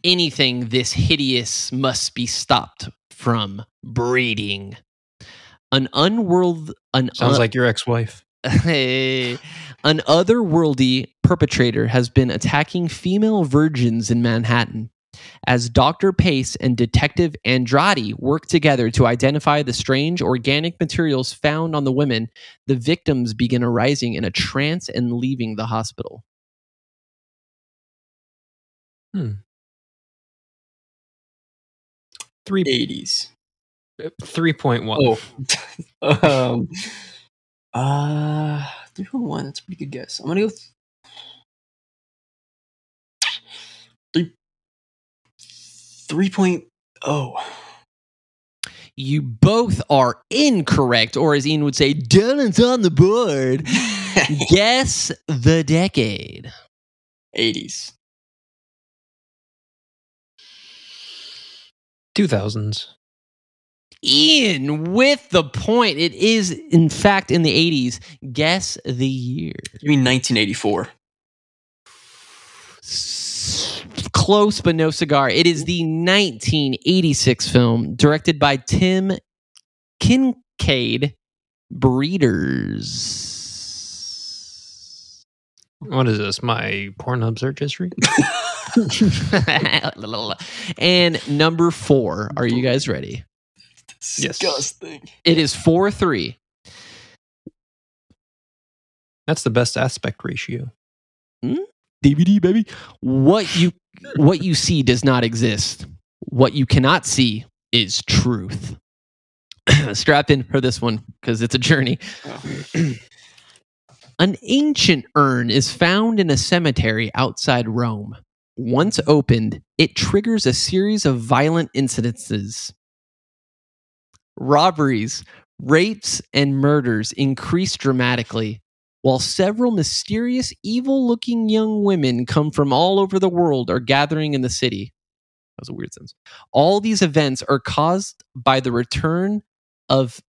Anything this hideous must be stopped from breeding. An unworld, an Sounds un- like your ex-wife. Hey. An otherworldly perpetrator has been attacking female virgins in Manhattan. As Dr. Pace and Detective Andrade work together to identify the strange organic materials found on the women, the victims begin arising in a trance and leaving the hospital. Three eighties. three point one. Oh. um uh three point one, that's a pretty good guess. I'm gonna go th- three three point oh. You both are incorrect, or as Ian would say, Dylan's on the board. Guess the decade. Eighties. Two thousands. Ian with the point. It is, in fact, in the 80s. Guess the year. You mean nineteen eighty four. Close, but no cigar. It is the 1986 film directed by Tim Kincaid, Breeders. What is this? My Pornhub search history? and number four. Are you guys ready? Yes. It is 4 3. That's the best aspect ratio. Hmm? DVD baby. What you what you see does not exist. What you cannot see is truth. Strap in for this one because it's a journey. Oh. An ancient urn is found in a cemetery outside Rome. Once opened, it triggers a series of violent incidences. Robberies, rapes, and murders increase dramatically, while several mysterious, evil looking young women come from all over the world are gathering in the city. That was a weird sentence. All these events are caused by the return of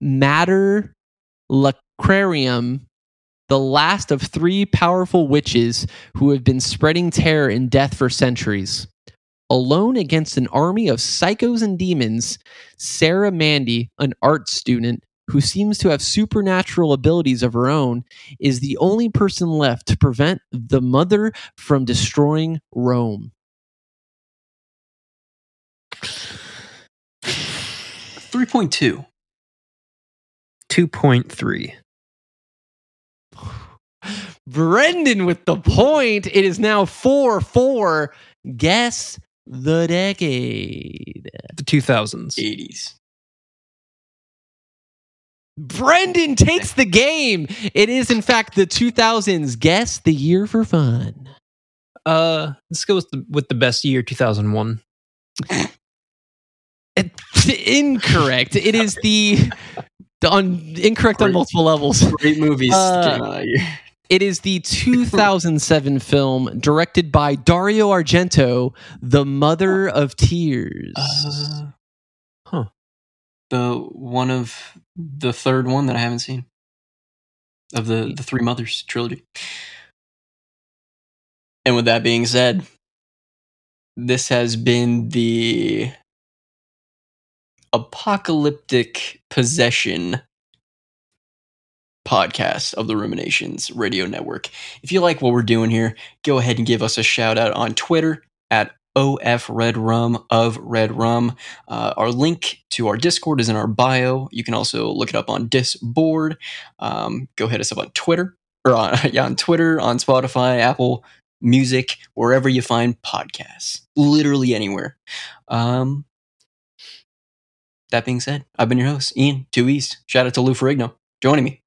Mater Lachrymarum, the last of three powerful witches who have been spreading terror and death for centuries. Alone against an army of psychos and demons, Sarah Mandy, an art student who seems to have supernatural abilities of her own, is the only person left to prevent the mother from destroying Rome. 3.2. 2.3. Brendan with the point. It is now 4 4. Guess the decade. The 2000s. 80s. Brendan takes the game. It is, in fact, the 2000s. Guess the year for fun. Uh, let's go with the, with the best year, 2001. Incorrect. It is the, the on, incorrect on multiple levels. Great movies. Uh, came out that year. It is the 2007 film directed by Dario Argento, The Mother of Tears. Uh, Huh. The one of the third one that I haven't seen of the the Three Mothers trilogy. And with that being said, this has been the apocalyptic possession podcast of the Ruminations Radio Network. If you like what we're doing here, go ahead and give us a shout out on Twitter at OF Red Rum of Red Rum. Uh, our link to our Discord is in our bio. You can also look it up on Disboard. Um, go hit us up on Twitter or on, yeah, on Twitter, on Spotify, Apple Music, wherever you find podcasts. Literally anywhere. Um, that being said, I've been your host, Ian, 2 East. Shout out to Lou Ferrigno joining me.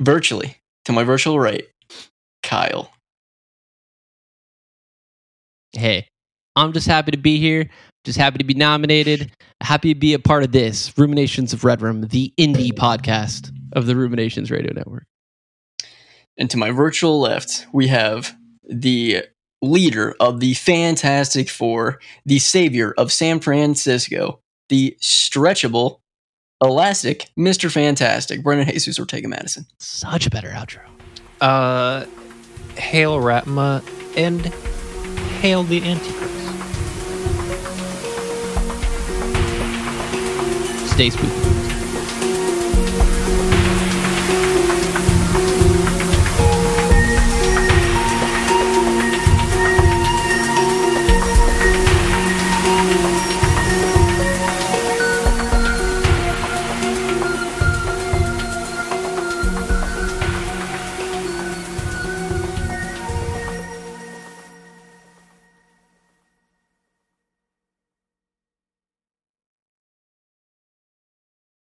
Virtually, to my virtual right, Kyle. hey, I'm just happy to be here. Just happy to be nominated. Happy to be a part of this Ruminations of Red Rum, the indie podcast of the Ruminations Radio Network. And to my virtual left, we have the leader of the Fantastic Four, the savior of San Francisco, the stretchable, elastic Mr. Fantastic, Brendan Jesus Ortega Madison. Such a better outro. Uh, hail Ratma and hail the Antichrist. Stay spooky.